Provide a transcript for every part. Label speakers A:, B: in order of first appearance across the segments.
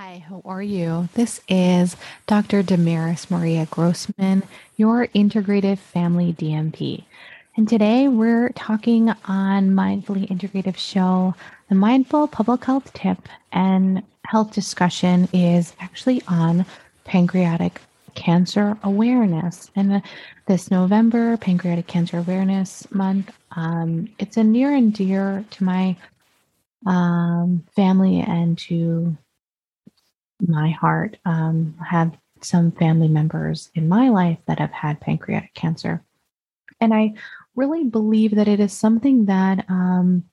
A: Hi, how are you? This is Dr. Damaris Maria Grossman, your integrative family DNP. And today we're talking on Mindfully Integrative Show. The Mindful Public Health Tip and Health discussion is actually on pancreatic cancer awareness. And this November, Pancreatic Cancer Awareness Month, um, it's a near and dear to my um, family and to my heart. Um, I have some family members in my life that have had pancreatic cancer. And I really believe that it is something that um,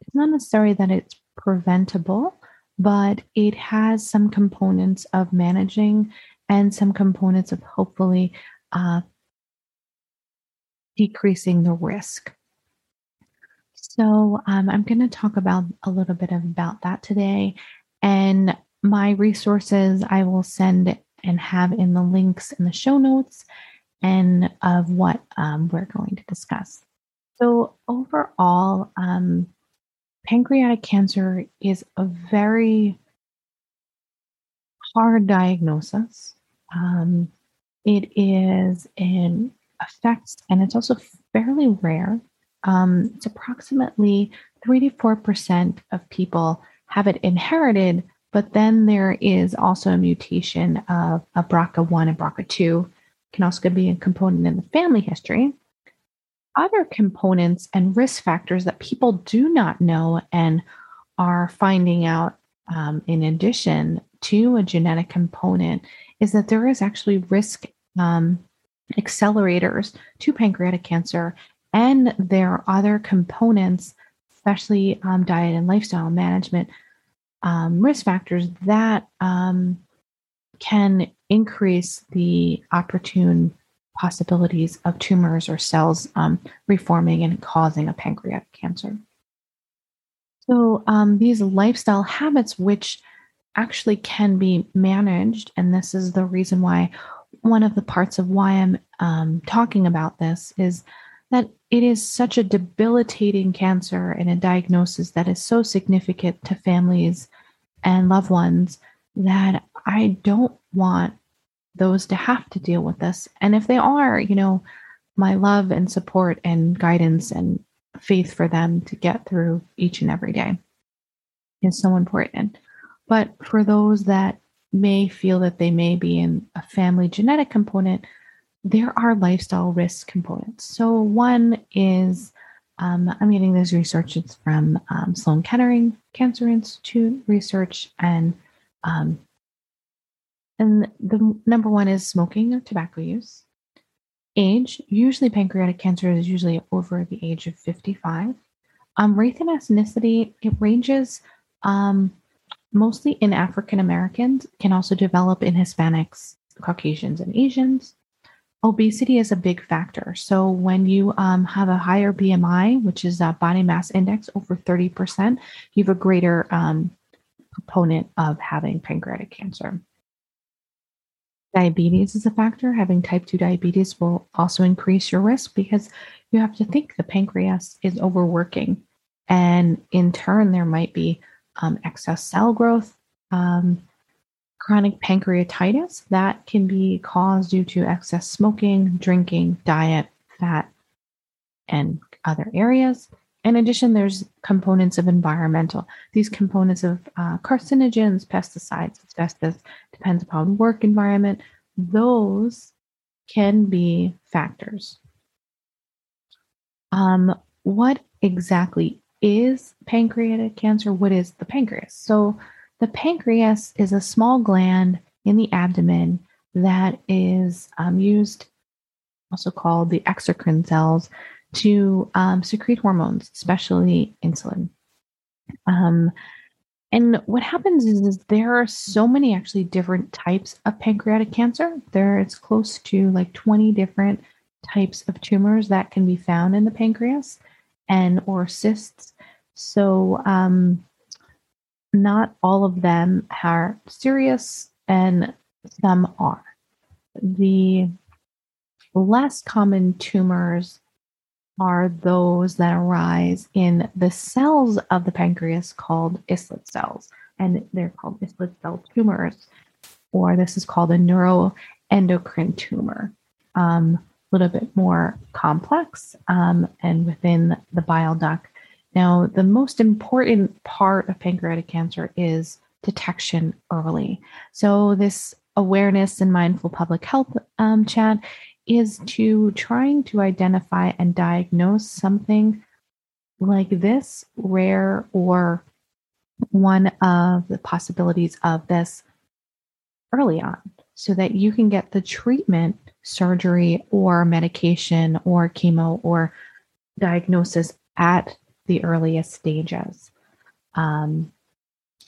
A: it's not necessarily that it's preventable, but it has some components of managing and some components of hopefully uh, decreasing the risk. So um, I'm going to talk about a little bit about that today. And my resources I will send and have in the links in the show notes and of what um, we're going to discuss. So, overall, um, pancreatic cancer is a very hard diagnosis. Um, it is in affects, and it's also fairly rare. Um, it's approximately three to four percent of people have it inherited, but then there is also a mutation of a BRCA1 and BRCA2, can also be a component in the family history. Other components and risk factors that people do not know and are finding out um, in addition to a genetic component is that there is actually risk um, accelerators to pancreatic cancer, and there are other components, especially um, diet and lifestyle management, um, risk factors that um, can increase the opportune possibilities of tumors or cells um, reforming and causing a pancreatic cancer. So, um, these lifestyle habits, which actually can be managed, and this is the reason why one of the parts of why I'm um, talking about this is that it is such a debilitating cancer and a diagnosis that is so significant to families and loved ones that I don't want those to have to deal with this. And if they are, you know, my love and support and guidance and faith for them to get through each and every day is so important. But for those that may feel that they may be in a family genetic component, there are lifestyle risk components. So, one is um, I'm getting those it's from um, Sloan Kettering Cancer Institute research, and um, and the number one is smoking or tobacco use. Age, usually pancreatic cancer is usually over the age of 55. Um, race and ethnicity, it ranges um, mostly in African Americans, can also develop in Hispanics, Caucasians, and Asians obesity is a big factor. So when you um, have a higher BMI, which is a body mass index over 30%, you have a greater um, component of having pancreatic cancer. Diabetes is a factor. Having type 2 diabetes will also increase your risk because you have to think the pancreas is overworking. And in turn, there might be um, excess cell growth, um, chronic pancreatitis that can be caused due to excess smoking, drinking, diet, fat, and other areas. In addition, there's components of environmental. These components of uh, carcinogens, pesticides, asbestos, depends upon work environment. Those can be factors. Um, what exactly is pancreatic cancer? What is the pancreas? So, the pancreas is a small gland in the abdomen that is um, used, also called the exocrine cells, to um, secrete hormones, especially insulin. Um, and what happens is, is, there are so many actually different types of pancreatic cancer. There's close to like 20 different types of tumors that can be found in the pancreas and or cysts. So um, not all of them are serious and some are. The less common tumors are those that arise in the cells of the pancreas called islet cells, and they're called islet cell tumors, or this is called a neuroendocrine tumor. Um, a little bit more complex um, and within the bile duct. Now, the most important part of pancreatic cancer is detection early. So, this awareness and mindful public health um, chat is to trying to identify and diagnose something like this rare or one of the possibilities of this early on so that you can get the treatment, surgery, or medication, or chemo, or diagnosis at the earliest stages. Um,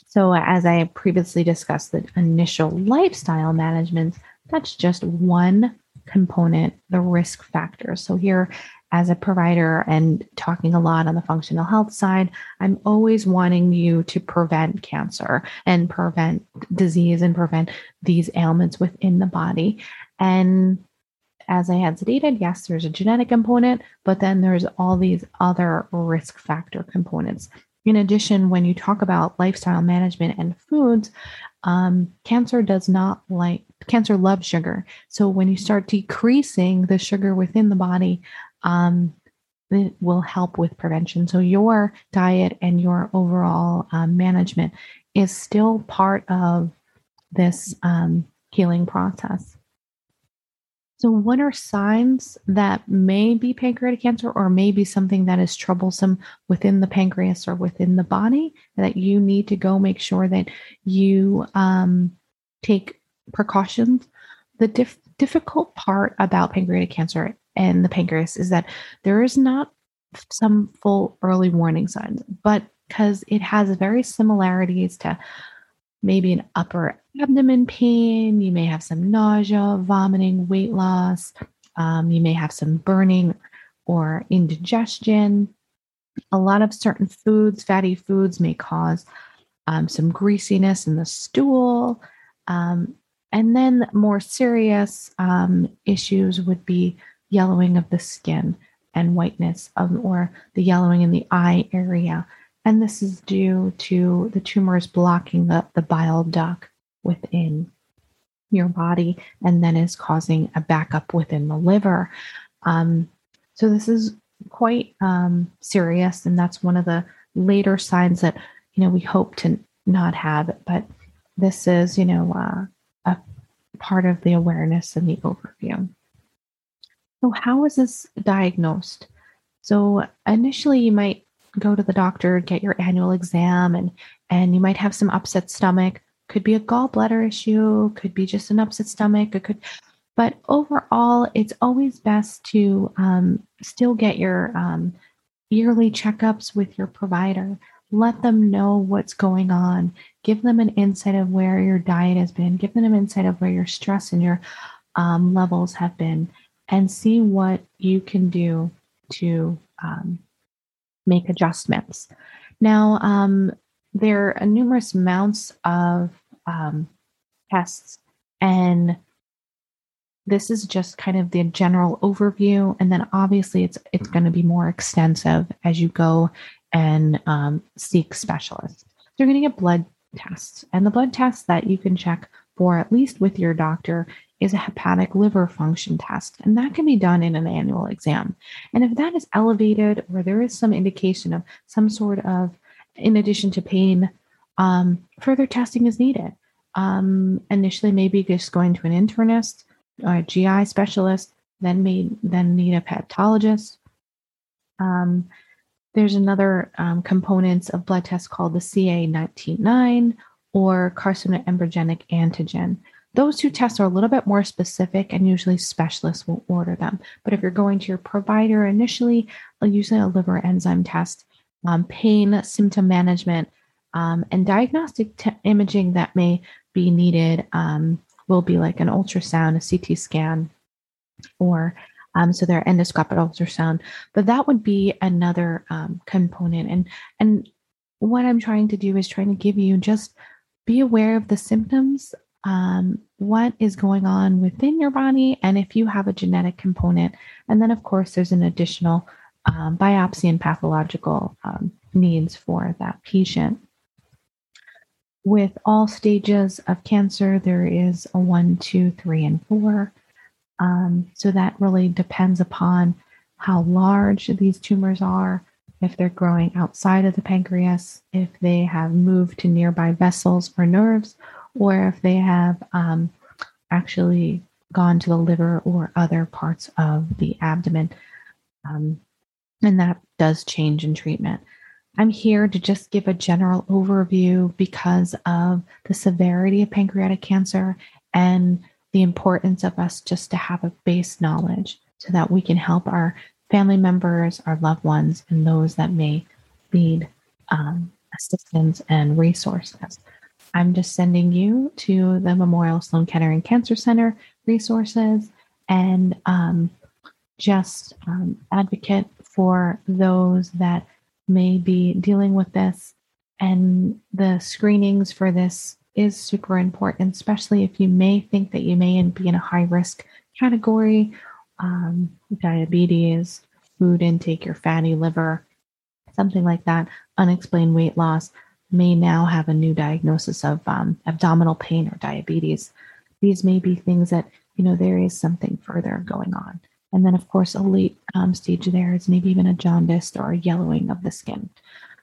A: so, as I previously discussed, the initial lifestyle management, that's just one component, the risk factors. So, here, as a provider and talking a lot on the functional health side, I'm always wanting you to prevent cancer and prevent disease and prevent these ailments within the body. And as I had stated, yes, there's a genetic component, but then there's all these other risk factor components. In addition, when you talk about lifestyle management and foods, um, cancer does not like cancer loves sugar. So when you start decreasing the sugar within the body, um, it will help with prevention. So your diet and your overall um, management is still part of this um, healing process. So, what are signs that may be pancreatic cancer or maybe something that is troublesome within the pancreas or within the body that you need to go make sure that you um, take precautions? The dif- difficult part about pancreatic cancer and the pancreas is that there is not some full early warning signs, but because it has very similarities to maybe an upper abdomen pain, you may have some nausea, vomiting, weight loss, um, you may have some burning or indigestion. A lot of certain foods, fatty foods, may cause um, some greasiness in the stool. Um, and then more serious um, issues would be yellowing of the skin and whiteness of, or the yellowing in the eye area. And this is due to the tumors blocking the, the bile duct within your body and then is causing a backup within the liver. Um, so this is quite um, serious, and that's one of the later signs that you know we hope to not have. But this is you know uh, a part of the awareness and the overview. So, how is this diagnosed? So, initially, you might go to the doctor, get your annual exam, and and you might have some upset stomach. Could be a gallbladder issue. Could be just an upset stomach. It could, but overall, it's always best to um, still get your um, yearly checkups with your provider. Let them know what's going on. Give them an insight of where your diet has been. Give them an insight of where your stress and your um, levels have been and see what you can do to um, make adjustments. Now, um, there are numerous amounts of um, tests, and this is just kind of the general overview. And then obviously, it's it's going to be more extensive as you go and um, seek specialists. So you're going to get blood tests, and the blood tests that you can check for at least with your doctor is a hepatic liver function test, and that can be done in an annual exam. And if that is elevated or there is some indication of some sort of, in addition to pain, um, further testing is needed. Um, initially, maybe just going to an internist or a GI specialist, then may then need a pathologist. Um, there's another um, components of blood test called the CA199 or carcinoembryogenic antigen. Those two tests are a little bit more specific and usually specialists will order them. But if you're going to your provider initially, usually a liver enzyme test, um, pain, symptom management, um, and diagnostic imaging that may be needed um, will be like an ultrasound, a CT scan, or um, so their endoscopic ultrasound. But that would be another um, component. And and what I'm trying to do is trying to give you just be aware of the symptoms, um, what is going on within your body, and if you have a genetic component. And then, of course, there's an additional um, biopsy and pathological um, needs for that patient. With all stages of cancer, there is a one, two, three, and four. Um, so that really depends upon how large these tumors are, if they're growing outside of the pancreas, if they have moved to nearby vessels or nerves, or if they have um, actually gone to the liver or other parts of the abdomen. Um, and that does change in treatment. I'm here to just give a general overview because of the severity of pancreatic cancer and the importance of us just to have a base knowledge so that we can help our family members, our loved ones, and those that may need um, assistance and resources. I'm just sending you to the Memorial Sloan Kettering Cancer Center resources and um, just um, advocate for those that may be dealing with this. And the screenings for this is super important, especially if you may think that you may be in a high risk category, um, diabetes, food intake, your fatty liver, something like that, unexplained weight loss, may now have a new diagnosis of um, abdominal pain or diabetes. These may be things that, you know, there is something further going on. And then, of course, a late um, stage there is maybe even a jaundice or a yellowing of the skin.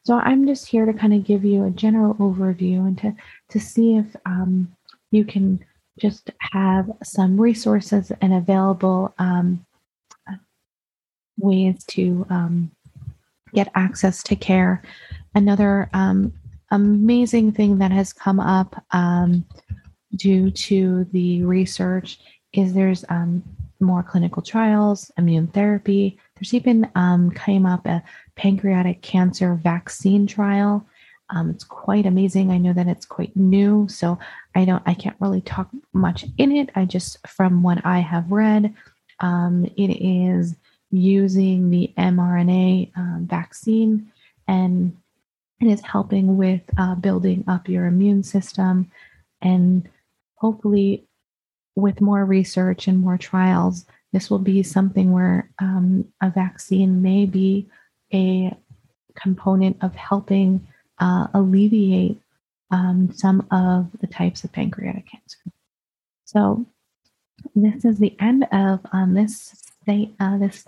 A: So I'm just here to kind of give you a general overview and to to see if um, you can just have some resources and available um, ways to um, get access to care. Another um, amazing thing that has come up um, due to the research is there's um, more clinical trials, immune therapy. There's even um, came up a pancreatic cancer vaccine trial. Um, it's quite amazing. I know that it's quite new, so I don't, I can't really talk much in it. I just, from what I have read, um, it is using the mRNA um, vaccine and it is helping with uh, building up your immune system and hopefully with more research and more trials, this will be something where um, a vaccine may be a component of helping uh, alleviate um, some of the types of pancreatic cancer. So, this is the end of um, this state, uh, this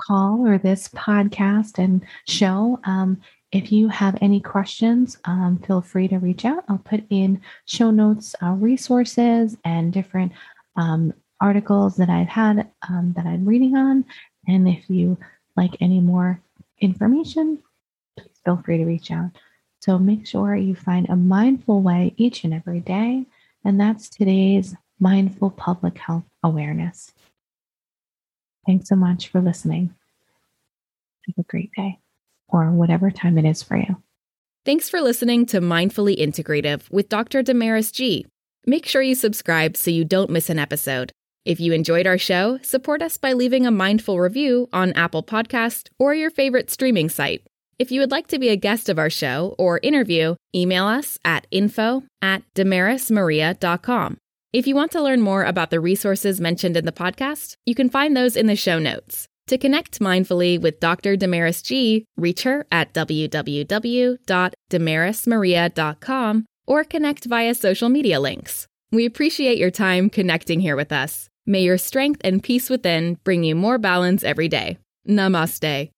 A: call or this podcast and show. Um, if you have any questions, um, feel free to reach out. I'll put in show notes, uh, resources, and different um, articles that I've had um, that I'm reading on. And if you like any more information, please feel free to reach out. So make sure you find a mindful way each and every day. And that's today's mindful public health awareness. Thanks so much for listening. Have a great day or whatever time it is for you.
B: Thanks for listening to Mindfully Integrative with Dr. Damaris G. Make sure you subscribe so you don't miss an episode. If you enjoyed our show, support us by leaving a mindful review on Apple Podcast or your favorite streaming site. If you would like to be a guest of our show or interview, email us at info at damarismaria.com. If you want to learn more about the resources mentioned in the podcast, you can find those in the show notes. To connect mindfully with Dr. Damaris G, reach her at www.damarismaria.com or connect via social media links. We appreciate your time connecting here with us. May your strength and peace within bring you more balance every day. Namaste.